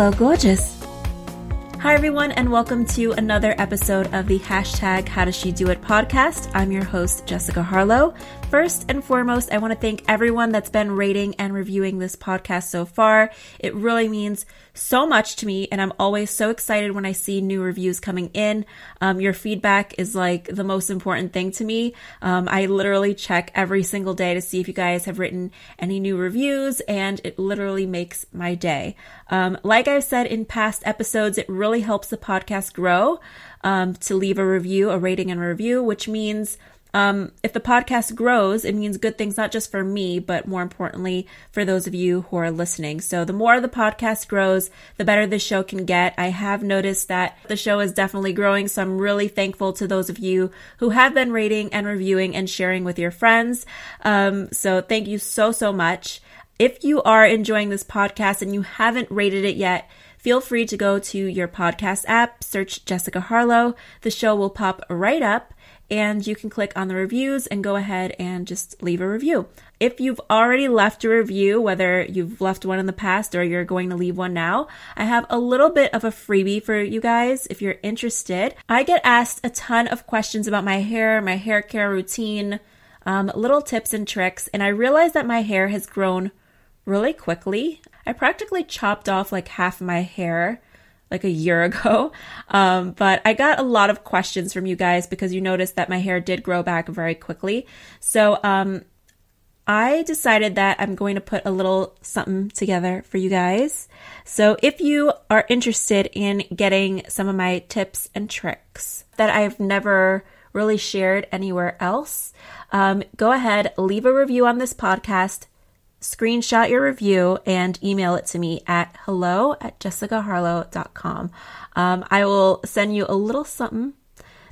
Hello, gorgeous. Hi, everyone, and welcome to another episode of the hashtag How Does She Do It podcast. I'm your host, Jessica Harlow. First and foremost, I want to thank everyone that's been rating and reviewing this podcast so far. It really means so much to me, and I'm always so excited when I see new reviews coming in. Um, your feedback is like the most important thing to me. Um, I literally check every single day to see if you guys have written any new reviews, and it literally makes my day. Um, like I've said in past episodes, it really helps the podcast grow um, to leave a review, a rating and a review, which means um, if the podcast grows, it means good things not just for me, but more importantly for those of you who are listening. So the more the podcast grows, the better the show can get. I have noticed that the show is definitely growing, so I'm really thankful to those of you who have been rating and reviewing and sharing with your friends. Um, so thank you so so much. If you are enjoying this podcast and you haven't rated it yet, feel free to go to your podcast app, search Jessica Harlow. The show will pop right up and you can click on the reviews and go ahead and just leave a review. If you've already left a review, whether you've left one in the past or you're going to leave one now, I have a little bit of a freebie for you guys if you're interested. I get asked a ton of questions about my hair, my hair care routine, um, little tips and tricks, and I realize that my hair has grown really quickly. I practically chopped off like half my hair like a year ago. Um, but I got a lot of questions from you guys because you noticed that my hair did grow back very quickly. So um, I decided that I'm going to put a little something together for you guys. So if you are interested in getting some of my tips and tricks that I've never really shared anywhere else, um, go ahead, leave a review on this podcast screenshot your review and email it to me at hello at jessicaharlow.com. Um, I will send you a little something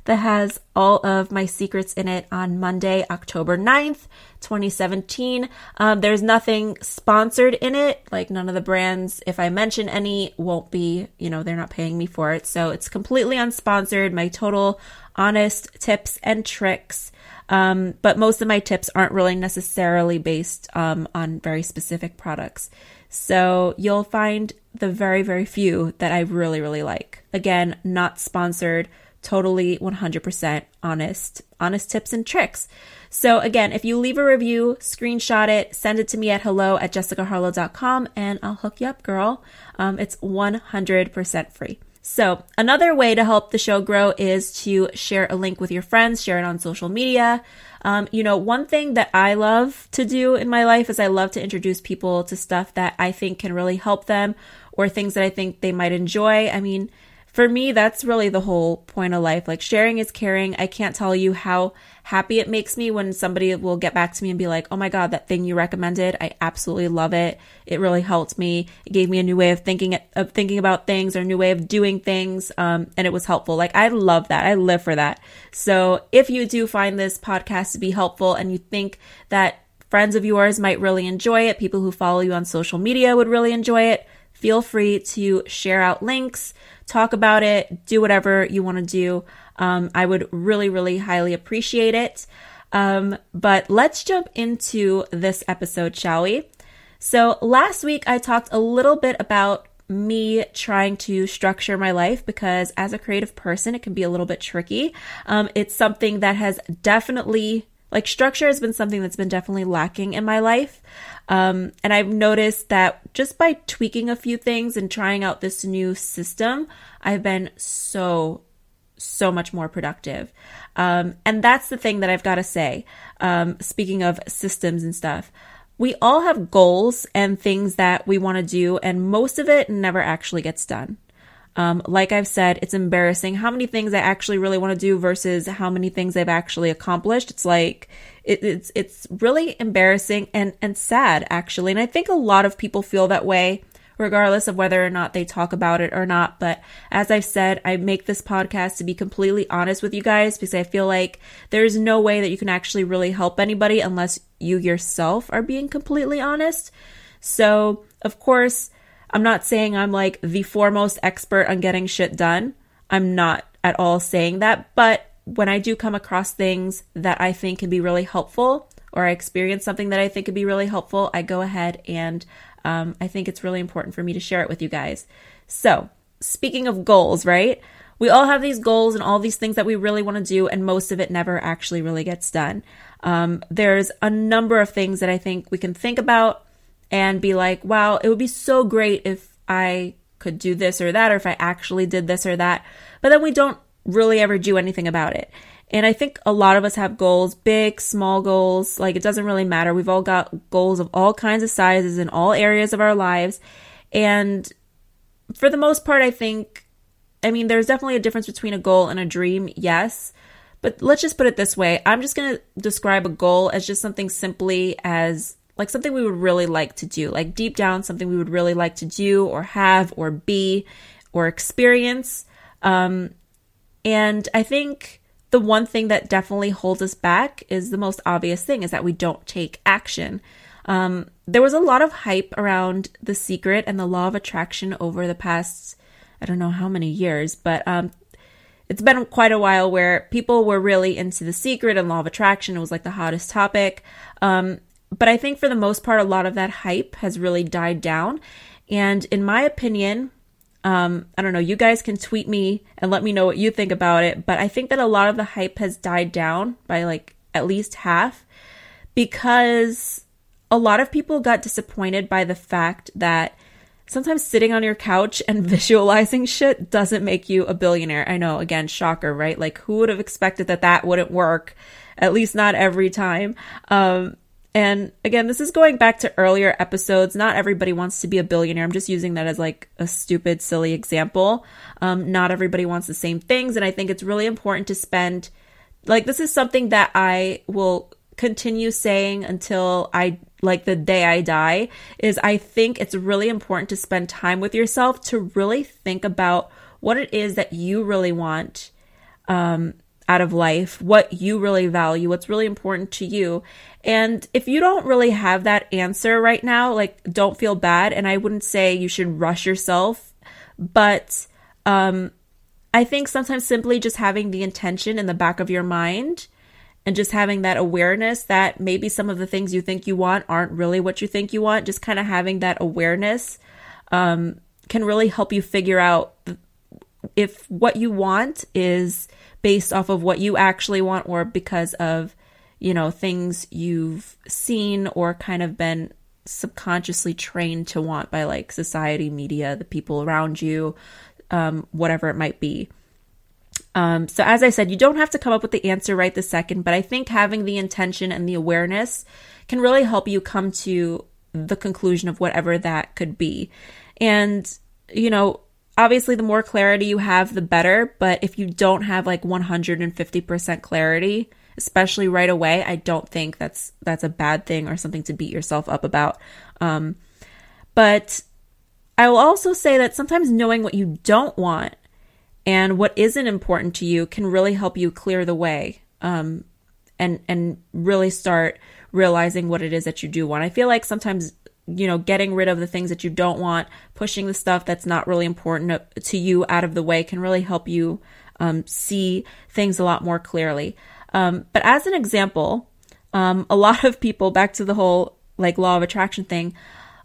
that has all of my secrets in it on Monday, October 9th, 2017. Um, there's nothing sponsored in it, like none of the brands, if I mention any, won't be, you know, they're not paying me for it. So it's completely unsponsored. My total honest tips and tricks um, but most of my tips aren't really necessarily based um, on very specific products. So you'll find the very, very few that I really, really like. Again, not sponsored, totally 100% honest, honest tips and tricks. So again, if you leave a review, screenshot it, send it to me at hello at jessicaharlow.com and I'll hook you up, girl. Um, it's 100% free. So, another way to help the show grow is to share a link with your friends, share it on social media. Um, you know, one thing that I love to do in my life is I love to introduce people to stuff that I think can really help them or things that I think they might enjoy. I mean, for me, that's really the whole point of life. Like sharing is caring. I can't tell you how happy it makes me when somebody will get back to me and be like, "Oh my god, that thing you recommended, I absolutely love it. It really helped me. It gave me a new way of thinking of thinking about things or a new way of doing things, um, and it was helpful." Like I love that. I live for that. So if you do find this podcast to be helpful and you think that friends of yours might really enjoy it, people who follow you on social media would really enjoy it, feel free to share out links talk about it, do whatever you want to do. Um, I would really, really highly appreciate it. Um, but let's jump into this episode, shall we? So, last week I talked a little bit about me trying to structure my life because as a creative person, it can be a little bit tricky. Um, it's something that has definitely like structure has been something that's been definitely lacking in my life. Um, and I've noticed that just by tweaking a few things and trying out this new system, I've been so, so much more productive. Um, and that's the thing that I've got to say. Um, speaking of systems and stuff, we all have goals and things that we want to do, and most of it never actually gets done. Um, like I've said, it's embarrassing how many things I actually really want to do versus how many things I've actually accomplished. It's like it, it's it's really embarrassing and and sad actually, and I think a lot of people feel that way regardless of whether or not they talk about it or not. But as I've said, I make this podcast to be completely honest with you guys because I feel like there's no way that you can actually really help anybody unless you yourself are being completely honest. So, of course, I'm not saying I'm like the foremost expert on getting shit done. I'm not at all saying that. But when I do come across things that I think can be really helpful, or I experience something that I think could be really helpful, I go ahead and um, I think it's really important for me to share it with you guys. So, speaking of goals, right? We all have these goals and all these things that we really want to do, and most of it never actually really gets done. Um, there's a number of things that I think we can think about and be like, wow, it would be so great if I could do this or that, or if I actually did this or that. But then we don't really ever do anything about it. And I think a lot of us have goals, big, small goals. Like it doesn't really matter. We've all got goals of all kinds of sizes in all areas of our lives. And for the most part, I think, I mean, there's definitely a difference between a goal and a dream, yes. But let's just put it this way I'm just going to describe a goal as just something simply as like something we would really like to do, like deep down, something we would really like to do or have or be or experience. Um, and I think the one thing that definitely holds us back is the most obvious thing is that we don't take action. Um, there was a lot of hype around The Secret and the Law of Attraction over the past, I don't know how many years, but um, it's been quite a while where people were really into The Secret and Law of Attraction. It was like the hottest topic. Um, but I think for the most part, a lot of that hype has really died down. And in my opinion, um, I don't know, you guys can tweet me and let me know what you think about it. But I think that a lot of the hype has died down by like at least half because a lot of people got disappointed by the fact that sometimes sitting on your couch and visualizing shit doesn't make you a billionaire. I know, again, shocker, right? Like, who would have expected that that wouldn't work? At least not every time. Um, and again, this is going back to earlier episodes. Not everybody wants to be a billionaire. I'm just using that as like a stupid, silly example. Um, not everybody wants the same things. And I think it's really important to spend, like, this is something that I will continue saying until I like the day I die is I think it's really important to spend time with yourself to really think about what it is that you really want um, out of life, what you really value, what's really important to you. And if you don't really have that answer right now, like don't feel bad. And I wouldn't say you should rush yourself, but um, I think sometimes simply just having the intention in the back of your mind and just having that awareness that maybe some of the things you think you want aren't really what you think you want, just kind of having that awareness um, can really help you figure out if what you want is based off of what you actually want or because of, you know, things you've seen or kind of been subconsciously trained to want by like society, media, the people around you, um, whatever it might be. Um, so, as I said, you don't have to come up with the answer right this second, but I think having the intention and the awareness can really help you come to the conclusion of whatever that could be. And, you know, obviously, the more clarity you have, the better. But if you don't have like 150% clarity, especially right away, I don't think that's that's a bad thing or something to beat yourself up about. Um, but I will also say that sometimes knowing what you don't want and what isn't important to you can really help you clear the way um, and and really start realizing what it is that you do want. I feel like sometimes you know getting rid of the things that you don't want, pushing the stuff that's not really important to you out of the way can really help you um, see things a lot more clearly. Um, but as an example, um, a lot of people back to the whole like law of attraction thing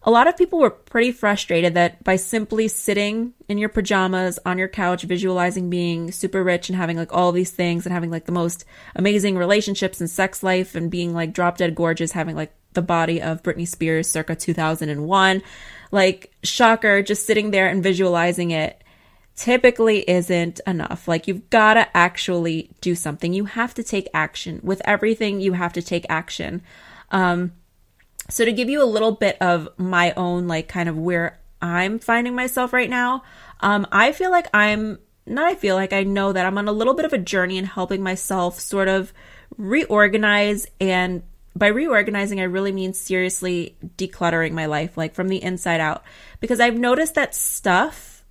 a lot of people were pretty frustrated that by simply sitting in your pajamas on your couch, visualizing being super rich and having like all these things and having like the most amazing relationships and sex life and being like drop dead gorgeous, having like the body of Britney Spears circa 2001, like shocker, just sitting there and visualizing it typically isn't enough. Like you've got to actually do something. You have to take action. With everything, you have to take action. Um, so to give you a little bit of my own, like kind of where I'm finding myself right now, um, I feel like I'm not. I feel like I know that I'm on a little bit of a journey in helping myself sort of reorganize and by reorganizing, I really mean seriously decluttering my life, like from the inside out, because I've noticed that stuff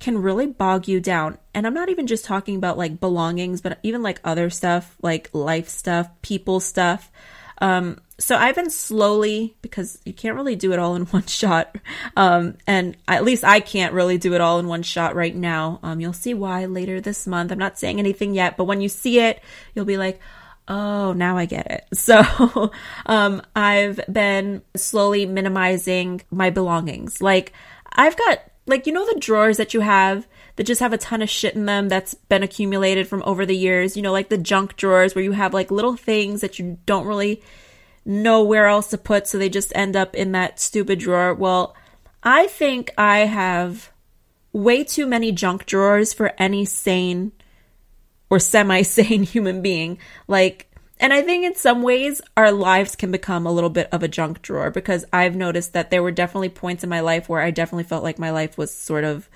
can really bog you down. And I'm not even just talking about like belongings, but even like other stuff, like life stuff, people stuff. Um, so I've been slowly because you can't really do it all in one shot, um, and at least I can't really do it all in one shot right now. Um, you'll see why later this month. I'm not saying anything yet, but when you see it, you'll be like, "Oh, now I get it." So um, I've been slowly minimizing my belongings. Like I've got like you know the drawers that you have that just have a ton of shit in them that's been accumulated from over the years, you know, like the junk drawers where you have like little things that you don't really know where else to put so they just end up in that stupid drawer. Well, I think I have way too many junk drawers for any sane or semi sane human being. Like, and I think in some ways our lives can become a little bit of a junk drawer because I've noticed that there were definitely points in my life where I definitely felt like my life was sort of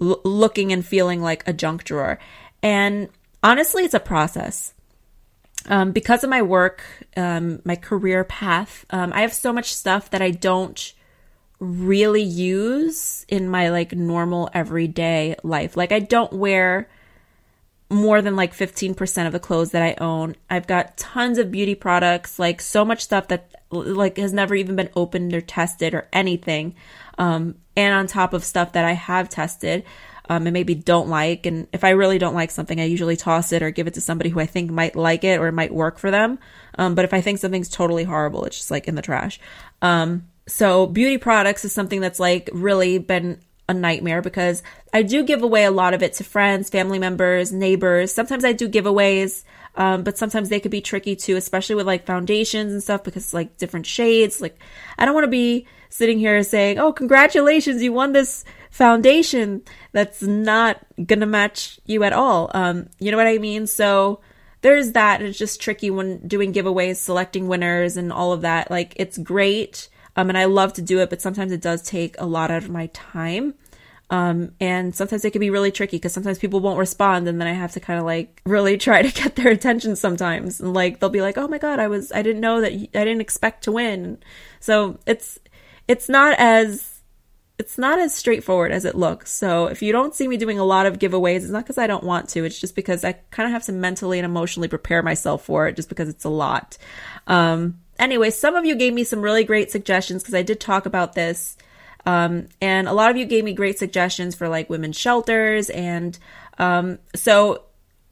l- looking and feeling like a junk drawer. And honestly, it's a process. Um, because of my work, um, my career path, um, I have so much stuff that I don't really use in my like normal everyday life. Like I don't wear more than like 15% of the clothes that I own. I've got tons of beauty products, like so much stuff that like has never even been opened or tested or anything. Um, and on top of stuff that I have tested um, and maybe don't like. And if I really don't like something, I usually toss it or give it to somebody who I think might like it or it might work for them. Um, but if I think something's totally horrible, it's just like in the trash. Um, so beauty products is something that's like really been a nightmare because I do give away a lot of it to friends, family members, neighbors. Sometimes I do giveaways, um, but sometimes they could be tricky too, especially with like foundations and stuff because like different shades. Like I don't want to be sitting here saying, "Oh, congratulations, you won this foundation." That's not gonna match you at all. Um, you know what I mean? So there's that. It's just tricky when doing giveaways, selecting winners, and all of that. Like it's great um, and I love to do it, but sometimes it does take a lot out of my time. Um, and sometimes it can be really tricky because sometimes people won't respond and then I have to kind of like really try to get their attention sometimes. And like, they'll be like, oh my God, I was, I didn't know that, I didn't expect to win. So it's, it's not as, it's not as straightforward as it looks. So if you don't see me doing a lot of giveaways, it's not because I don't want to. It's just because I kind of have to mentally and emotionally prepare myself for it just because it's a lot. Um, anyway, some of you gave me some really great suggestions because I did talk about this. Um, and a lot of you gave me great suggestions for like women's shelters. And um, so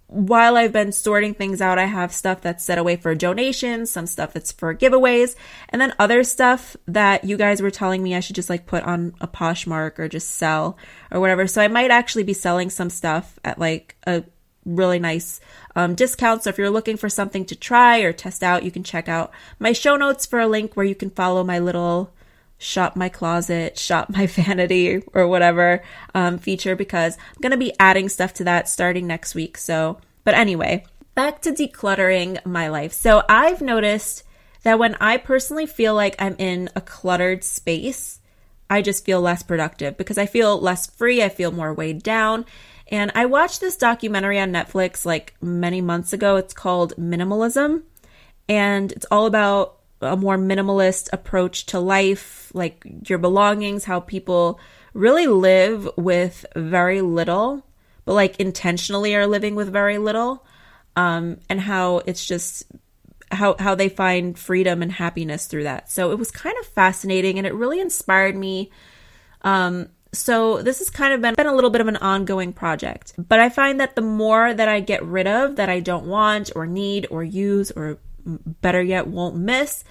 while I've been sorting things out, I have stuff that's set away for donations, some stuff that's for giveaways, and then other stuff that you guys were telling me I should just like put on a Poshmark or just sell or whatever. So I might actually be selling some stuff at like a really nice um, discount. So if you're looking for something to try or test out, you can check out my show notes for a link where you can follow my little shop my closet, shop my vanity, or whatever um, feature because I'm going to be adding stuff to that starting next week. So, but anyway, back to decluttering my life. So I've noticed that when I personally feel like I'm in a cluttered space, I just feel less productive because I feel less free. I feel more weighed down. And I watched this documentary on Netflix like many months ago. It's called Minimalism. And it's all about a more minimalist approach to life, like your belongings, how people really live with very little, but like intentionally are living with very little. Um, and how it's just how how they find freedom and happiness through that. So it was kind of fascinating and it really inspired me um, so this has kind of been, been a little bit of an ongoing project. But I find that the more that I get rid of that I don't want or need or use or better yet won't miss,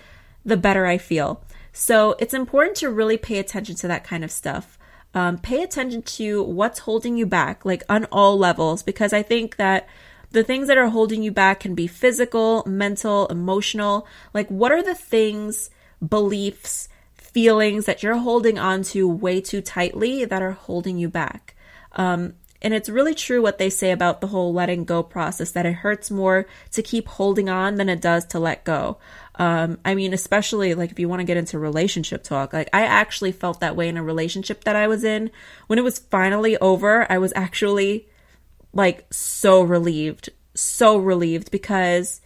the better I feel. So it's important to really pay attention to that kind of stuff. Um, pay attention to what's holding you back, like on all levels, because I think that the things that are holding you back can be physical, mental, emotional. Like, what are the things, beliefs, feelings that you're holding on to way too tightly that are holding you back. Um, and it's really true what they say about the whole letting go process that it hurts more to keep holding on than it does to let go. Um, I mean, especially like if you want to get into relationship talk, like I actually felt that way in a relationship that I was in. When it was finally over, I was actually like so relieved, so relieved because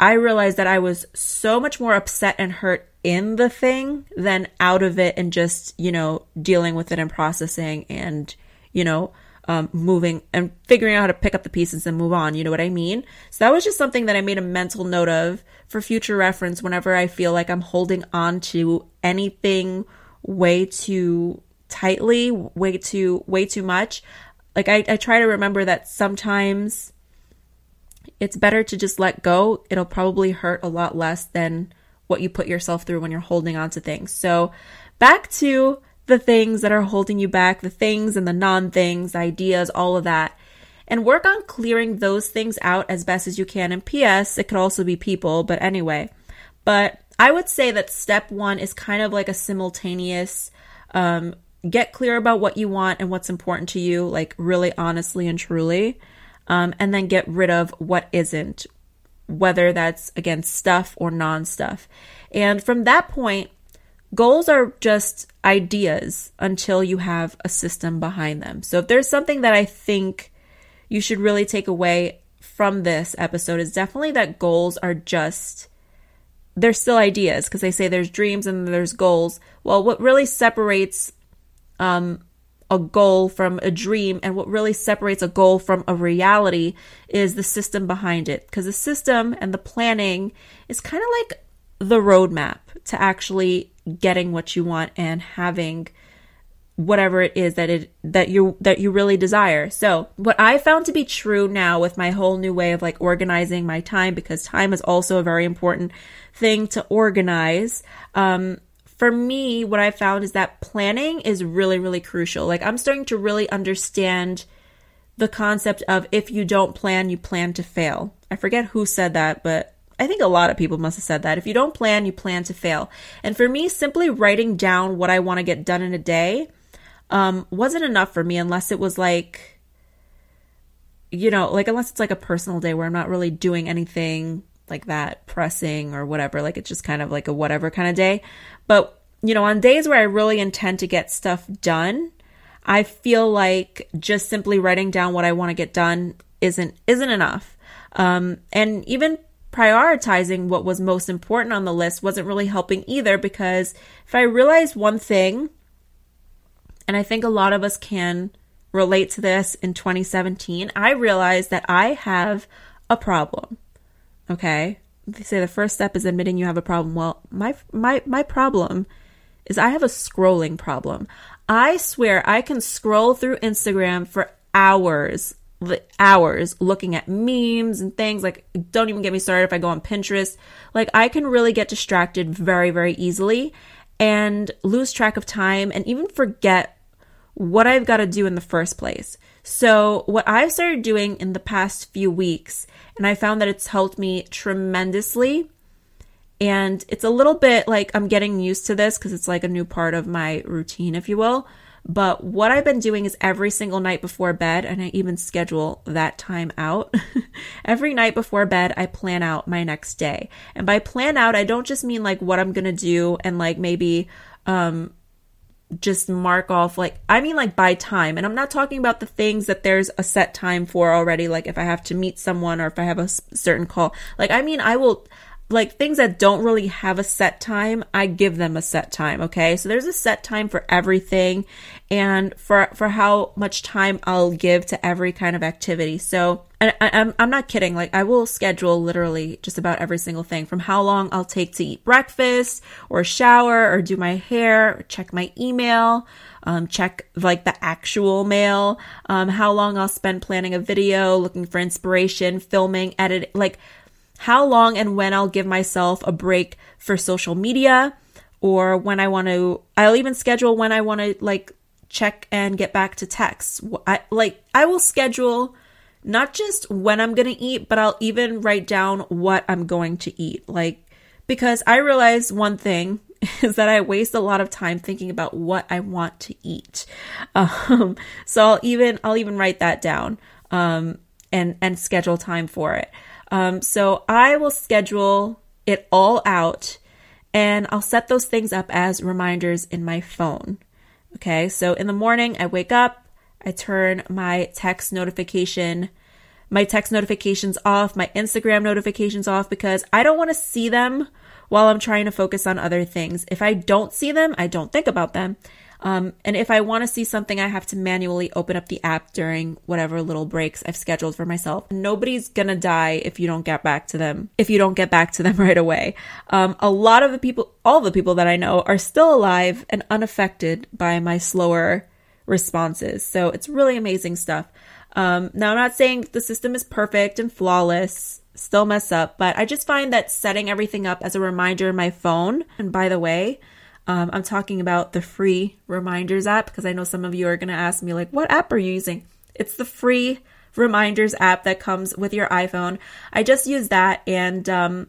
I realized that I was so much more upset and hurt in the thing than out of it and just, you know, dealing with it and processing and, you know, um, moving and figuring out how to pick up the pieces and move on. You know what I mean? So that was just something that I made a mental note of for future reference whenever I feel like I'm holding on to anything way too tightly, way too, way too much. Like I, I try to remember that sometimes it's better to just let go. It'll probably hurt a lot less than what you put yourself through when you're holding on to things. So, back to the things that are holding you back, the things and the non things, ideas, all of that. And work on clearing those things out as best as you can. And P.S., it could also be people, but anyway. But I would say that step one is kind of like a simultaneous um, get clear about what you want and what's important to you, like really honestly and truly. Um, and then get rid of what isn't, whether that's again stuff or non stuff. And from that point, goals are just ideas until you have a system behind them. So if there's something that I think you should really take away from this episode is definitely that goals are just they're still ideas because they say there's dreams and there's goals. Well, what really separates um, a goal from a dream and what really separates a goal from a reality is the system behind it because the system and the planning is kind of like the roadmap to actually getting what you want and having whatever it is that it that you that you really desire. So, what I found to be true now with my whole new way of like organizing my time because time is also a very important thing to organize. Um for me, what I found is that planning is really really crucial. Like I'm starting to really understand the concept of if you don't plan, you plan to fail. I forget who said that, but I think a lot of people must have said that. If you don't plan, you plan to fail. And for me, simply writing down what I want to get done in a day um, wasn't enough for me unless it was like, you know, like unless it's like a personal day where I'm not really doing anything like that pressing or whatever. Like it's just kind of like a whatever kind of day. But, you know, on days where I really intend to get stuff done, I feel like just simply writing down what I want to get done isn't isn't enough. Um, and even prioritizing what was most important on the list wasn't really helping either because if I realized one thing, and I think a lot of us can relate to this in 2017, I realized that I have a problem. Okay? They say the first step is admitting you have a problem. Well, my my my problem is I have a scrolling problem. I swear I can scroll through Instagram for hours hours looking at memes and things. Like, don't even get me started if I go on Pinterest. Like, I can really get distracted very, very easily and lose track of time and even forget what I've got to do in the first place. So, what I've started doing in the past few weeks, and I found that it's helped me tremendously. And it's a little bit like I'm getting used to this because it's like a new part of my routine, if you will. But what I've been doing is every single night before bed, and I even schedule that time out. every night before bed, I plan out my next day. And by plan out, I don't just mean like what I'm gonna do and like maybe, um, just mark off like I mean like by time and I'm not talking about the things that there's a set time for already like if I have to meet someone or if I have a certain call like I mean I will like things that don't really have a set time, I give them a set time, okay? So there's a set time for everything and for for how much time I'll give to every kind of activity. So and I, I'm I'm not kidding. Like I will schedule literally just about every single thing from how long I'll take to eat breakfast or shower or do my hair, check my email, um, check like the actual mail, um, how long I'll spend planning a video, looking for inspiration, filming, editing, like how long and when I'll give myself a break for social media or when I want to, I'll even schedule when I want to like check and get back to texts. I like, I will schedule not just when I'm going to eat, but I'll even write down what I'm going to eat. Like, because I realize one thing is that I waste a lot of time thinking about what I want to eat. Um, so I'll even, I'll even write that down, um, and, and schedule time for it. Um, so I will schedule it all out and I'll set those things up as reminders in my phone. Okay, so in the morning, I wake up, I turn my text notification, my text notifications off, my Instagram notifications off because I don't want to see them while I'm trying to focus on other things. If I don't see them, I don't think about them. Um, and if I want to see something, I have to manually open up the app during whatever little breaks I've scheduled for myself. Nobody's gonna die if you don't get back to them, if you don't get back to them right away. Um, a lot of the people, all the people that I know are still alive and unaffected by my slower responses. So it's really amazing stuff. Um, now, I'm not saying the system is perfect and flawless, still mess up, but I just find that setting everything up as a reminder in my phone, and by the way, Um, I'm talking about the free reminders app because I know some of you are going to ask me, like, what app are you using? It's the free reminders app that comes with your iPhone. I just use that, and um,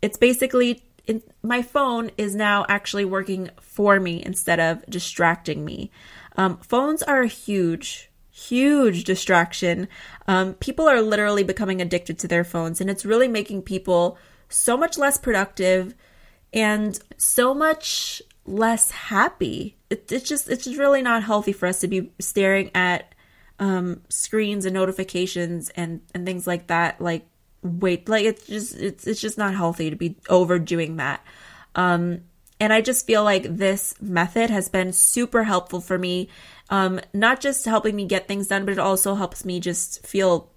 it's basically in, my phone is now actually working for me instead of distracting me. Um, phones are a huge, huge distraction. Um, people are literally becoming addicted to their phones, and it's really making people so much less productive and so much less happy. It, it's just it's just really not healthy for us to be staring at um, screens and notifications and and things like that. Like wait, like it's just it's it's just not healthy to be overdoing that. Um, and I just feel like this method has been super helpful for me. Um, not just helping me get things done, but it also helps me just feel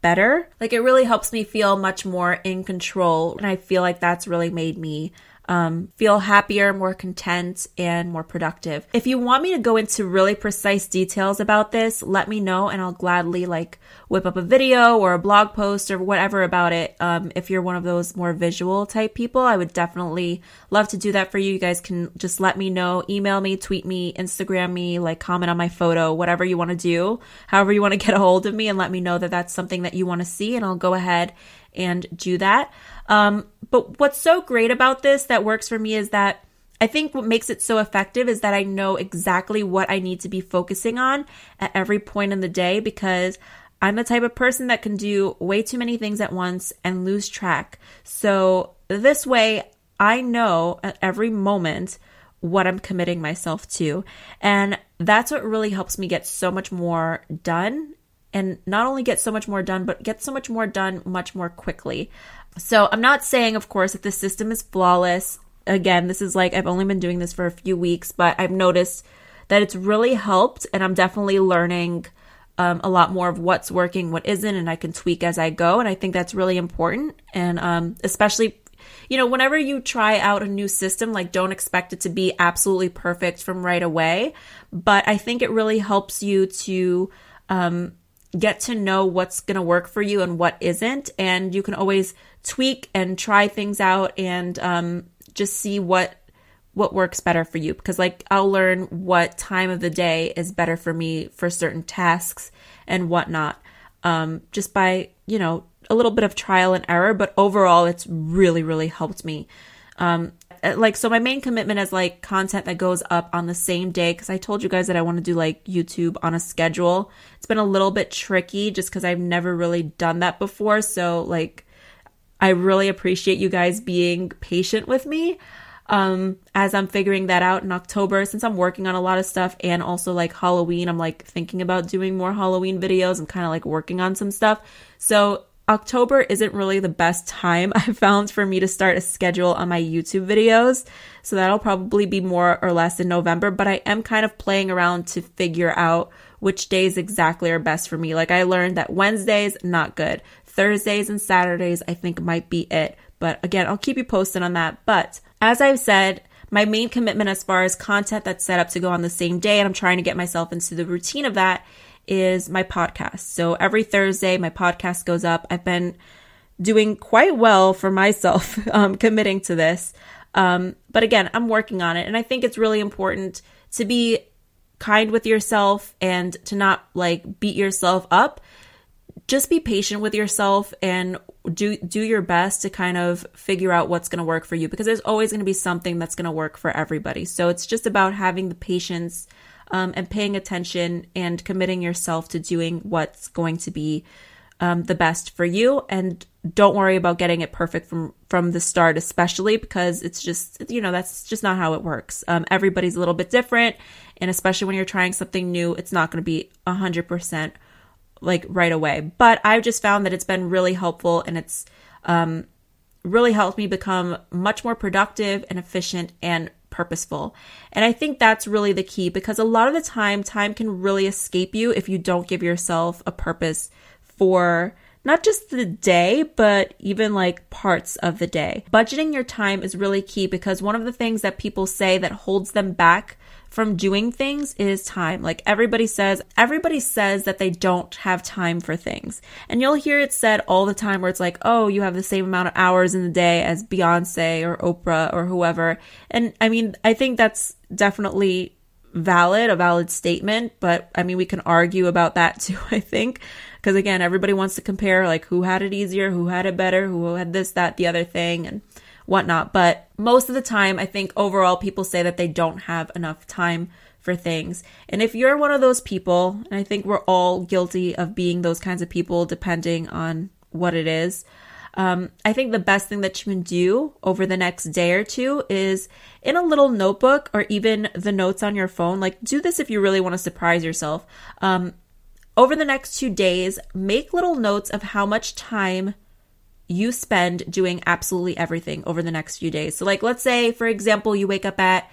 better. Like it really helps me feel much more in control. And I feel like that's really made me um, feel happier, more content, and more productive. If you want me to go into really precise details about this, let me know and I'll gladly like whip up a video or a blog post or whatever about it. Um, if you're one of those more visual type people, I would definitely love to do that for you. You guys can just let me know, email me, tweet me, Instagram me, like comment on my photo, whatever you want to do, however you want to get a hold of me and let me know that that's something that you want to see and I'll go ahead and do that. Um, but what's so great about this that works for me is that I think what makes it so effective is that I know exactly what I need to be focusing on at every point in the day because I'm the type of person that can do way too many things at once and lose track. So this way, I know at every moment what I'm committing myself to. And that's what really helps me get so much more done and not only get so much more done, but get so much more done much more quickly. So I'm not saying, of course, that the system is flawless. Again, this is like I've only been doing this for a few weeks, but I've noticed that it's really helped, and I'm definitely learning um, a lot more of what's working, what isn't, and I can tweak as I go. And I think that's really important. And um, especially, you know, whenever you try out a new system, like don't expect it to be absolutely perfect from right away. But I think it really helps you to um, get to know what's going to work for you and what isn't. And you can always tweak and try things out and um, just see what what works better for you. Because like I'll learn what time of the day is better for me for certain tasks and whatnot um, just by you know a little bit of trial and error. But overall it's really really helped me. Um, like so my main commitment is like content that goes up on the same day because i told you guys that i want to do like youtube on a schedule. It's been a little bit tricky just because i've never really done that before so like i really appreciate you guys being patient with me um as i'm figuring that out in october. Since i'm working on a lot of stuff and also like halloween i'm like thinking about doing more halloween videos i'm kind of like working on some stuff. So October isn't really the best time I found for me to start a schedule on my YouTube videos. So that'll probably be more or less in November, but I am kind of playing around to figure out which days exactly are best for me. Like I learned that Wednesdays, not good. Thursdays and Saturdays, I think might be it. But again, I'll keep you posted on that. But as I've said, my main commitment as far as content that's set up to go on the same day, and I'm trying to get myself into the routine of that, is my podcast. So every Thursday, my podcast goes up. I've been doing quite well for myself um, committing to this. Um, but again, I'm working on it. And I think it's really important to be kind with yourself and to not like beat yourself up. Just be patient with yourself and do do your best to kind of figure out what's going to work for you because there's always going to be something that's going to work for everybody. So it's just about having the patience um, and paying attention and committing yourself to doing what's going to be um, the best for you. And don't worry about getting it perfect from from the start, especially because it's just you know that's just not how it works. Um, everybody's a little bit different, and especially when you're trying something new, it's not going to be a hundred percent like right away. But I've just found that it's been really helpful, and it's um, really helped me become much more productive and efficient and purposeful. And I think that's really the key because a lot of the time, time can really escape you if you don't give yourself a purpose for not just the day, but even like parts of the day. Budgeting your time is really key because one of the things that people say that holds them back from doing things is time. Like everybody says, everybody says that they don't have time for things. And you'll hear it said all the time where it's like, oh, you have the same amount of hours in the day as Beyonce or Oprah or whoever. And I mean, I think that's definitely valid, a valid statement, but I mean, we can argue about that too, I think. Because again, everybody wants to compare like who had it easier, who had it better, who had this, that, the other thing, and whatnot. But most of the time, I think overall people say that they don't have enough time for things. And if you're one of those people, and I think we're all guilty of being those kinds of people depending on what it is, um, I think the best thing that you can do over the next day or two is in a little notebook or even the notes on your phone. Like, do this if you really want to surprise yourself. Um, over the next two days, make little notes of how much time you spend doing absolutely everything over the next few days. So, like, let's say, for example, you wake up at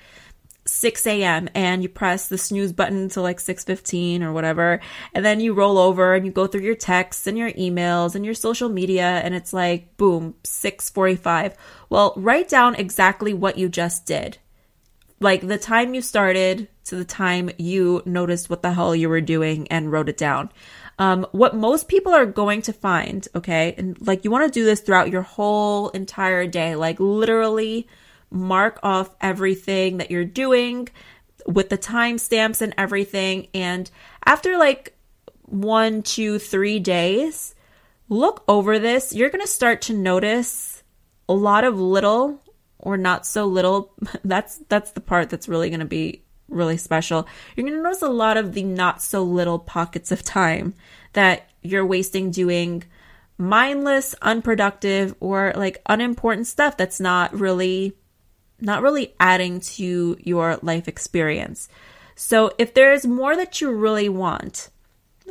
6 a.m. and you press the snooze button until like 6:15 or whatever, and then you roll over and you go through your texts and your emails and your social media, and it's like boom, 6:45. Well, write down exactly what you just did, like the time you started to the time you noticed what the hell you were doing and wrote it down. Um, what most people are going to find, okay, and like you want to do this throughout your whole entire day, like literally mark off everything that you're doing with the timestamps and everything. And after like one, two, three days, look over this. You're going to start to notice a lot of little or not so little. That's that's the part that's really going to be really special. You're going to notice a lot of the not so little pockets of time that you're wasting doing mindless, unproductive, or like unimportant stuff that's not really not really adding to your life experience. So if there's more that you really want,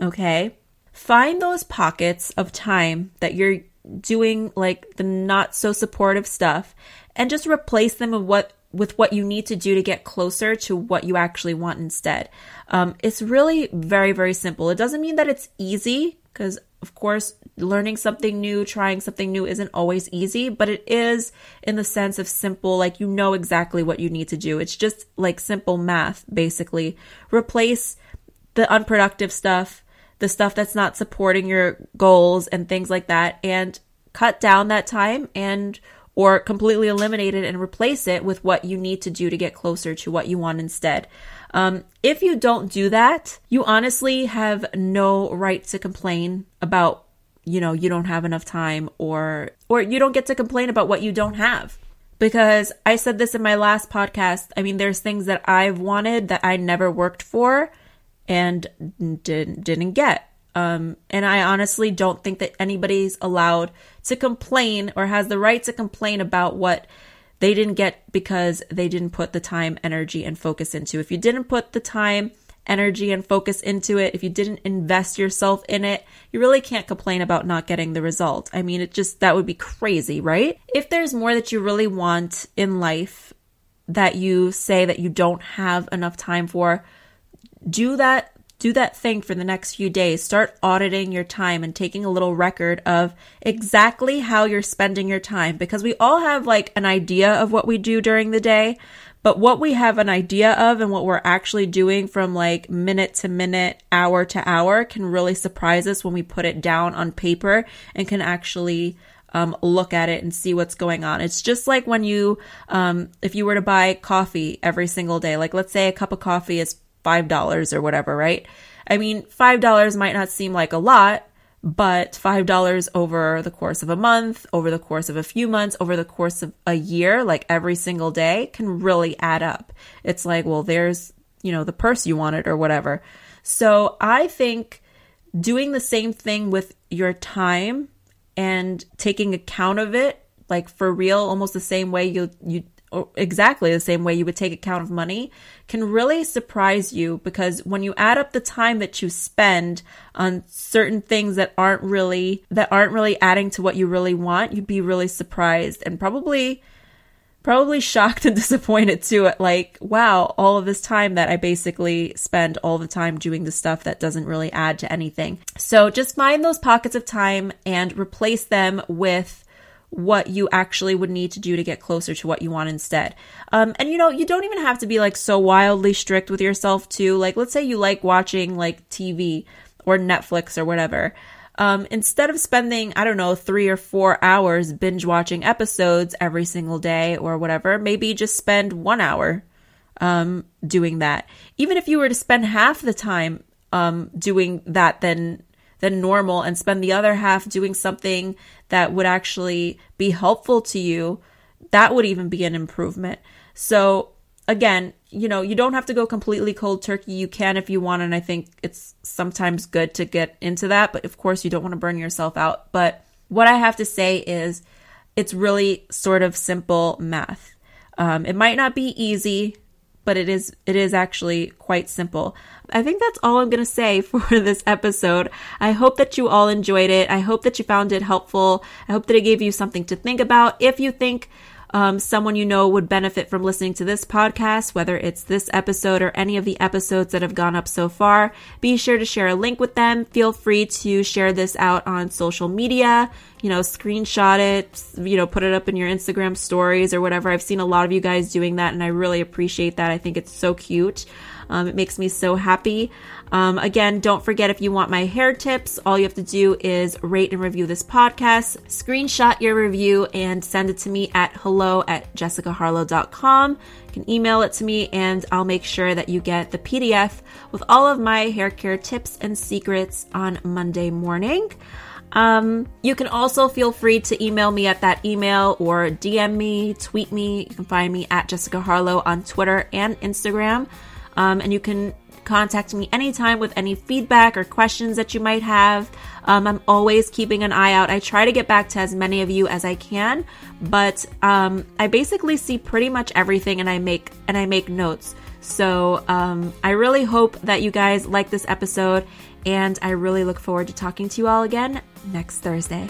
okay, find those pockets of time that you're doing like the not so supportive stuff and just replace them with what with what you need to do to get closer to what you actually want instead. Um, it's really very, very simple. It doesn't mean that it's easy because, of course, learning something new, trying something new isn't always easy, but it is in the sense of simple, like you know exactly what you need to do. It's just like simple math, basically. Replace the unproductive stuff, the stuff that's not supporting your goals and things like that, and cut down that time and or completely eliminate it and replace it with what you need to do to get closer to what you want instead. Um, if you don't do that, you honestly have no right to complain about, you know, you don't have enough time or, or you don't get to complain about what you don't have. Because I said this in my last podcast. I mean, there's things that I've wanted that I never worked for and didn't, didn't get. Um, and I honestly don't think that anybody's allowed to complain or has the right to complain about what they didn't get because they didn't put the time, energy, and focus into. If you didn't put the time, energy, and focus into it, if you didn't invest yourself in it, you really can't complain about not getting the result. I mean, it just, that would be crazy, right? If there's more that you really want in life that you say that you don't have enough time for, do that do that thing for the next few days. Start auditing your time and taking a little record of exactly how you're spending your time because we all have like an idea of what we do during the day, but what we have an idea of and what we're actually doing from like minute to minute, hour to hour can really surprise us when we put it down on paper and can actually um, look at it and see what's going on. It's just like when you, um, if you were to buy coffee every single day, like let's say a cup of coffee is $5 or whatever, right? I mean, $5 might not seem like a lot, but $5 over the course of a month, over the course of a few months, over the course of a year, like every single day can really add up. It's like, well, there's, you know, the purse you wanted or whatever. So I think doing the same thing with your time and taking account of it, like for real, almost the same way you, you exactly the same way you would take account of money can really surprise you because when you add up the time that you spend on certain things that aren't really that aren't really adding to what you really want you'd be really surprised and probably probably shocked and disappointed too at like wow all of this time that i basically spend all the time doing the stuff that doesn't really add to anything. So just find those pockets of time and replace them with what you actually would need to do to get closer to what you want instead. Um, and you know, you don't even have to be like so wildly strict with yourself too. Like, let's say you like watching like TV or Netflix or whatever. Um, instead of spending, I don't know, three or four hours binge watching episodes every single day or whatever, maybe just spend one hour um, doing that. Even if you were to spend half the time um, doing that, then than normal and spend the other half doing something that would actually be helpful to you, that would even be an improvement. So, again, you know, you don't have to go completely cold turkey. You can if you want. And I think it's sometimes good to get into that. But of course, you don't want to burn yourself out. But what I have to say is it's really sort of simple math. Um, it might not be easy but it is it is actually quite simple. I think that's all I'm going to say for this episode. I hope that you all enjoyed it. I hope that you found it helpful. I hope that it gave you something to think about. If you think um, someone you know would benefit from listening to this podcast, whether it's this episode or any of the episodes that have gone up so far, be sure to share a link with them. Feel free to share this out on social media, you know, screenshot it, you know, put it up in your Instagram stories or whatever. I've seen a lot of you guys doing that and I really appreciate that. I think it's so cute. Um, it makes me so happy. Um, again, don't forget if you want my hair tips, all you have to do is rate and review this podcast, screenshot your review, and send it to me at hello at jessicaharlow.com. You can email it to me, and I'll make sure that you get the PDF with all of my hair care tips and secrets on Monday morning. Um, you can also feel free to email me at that email or DM me, tweet me. You can find me at Jessica Harlow on Twitter and Instagram. Um, and you can contact me anytime with any feedback or questions that you might have. Um, I'm always keeping an eye out. I try to get back to as many of you as I can, but um, I basically see pretty much everything and I make and I make notes. So um, I really hope that you guys like this episode, and I really look forward to talking to you all again next Thursday.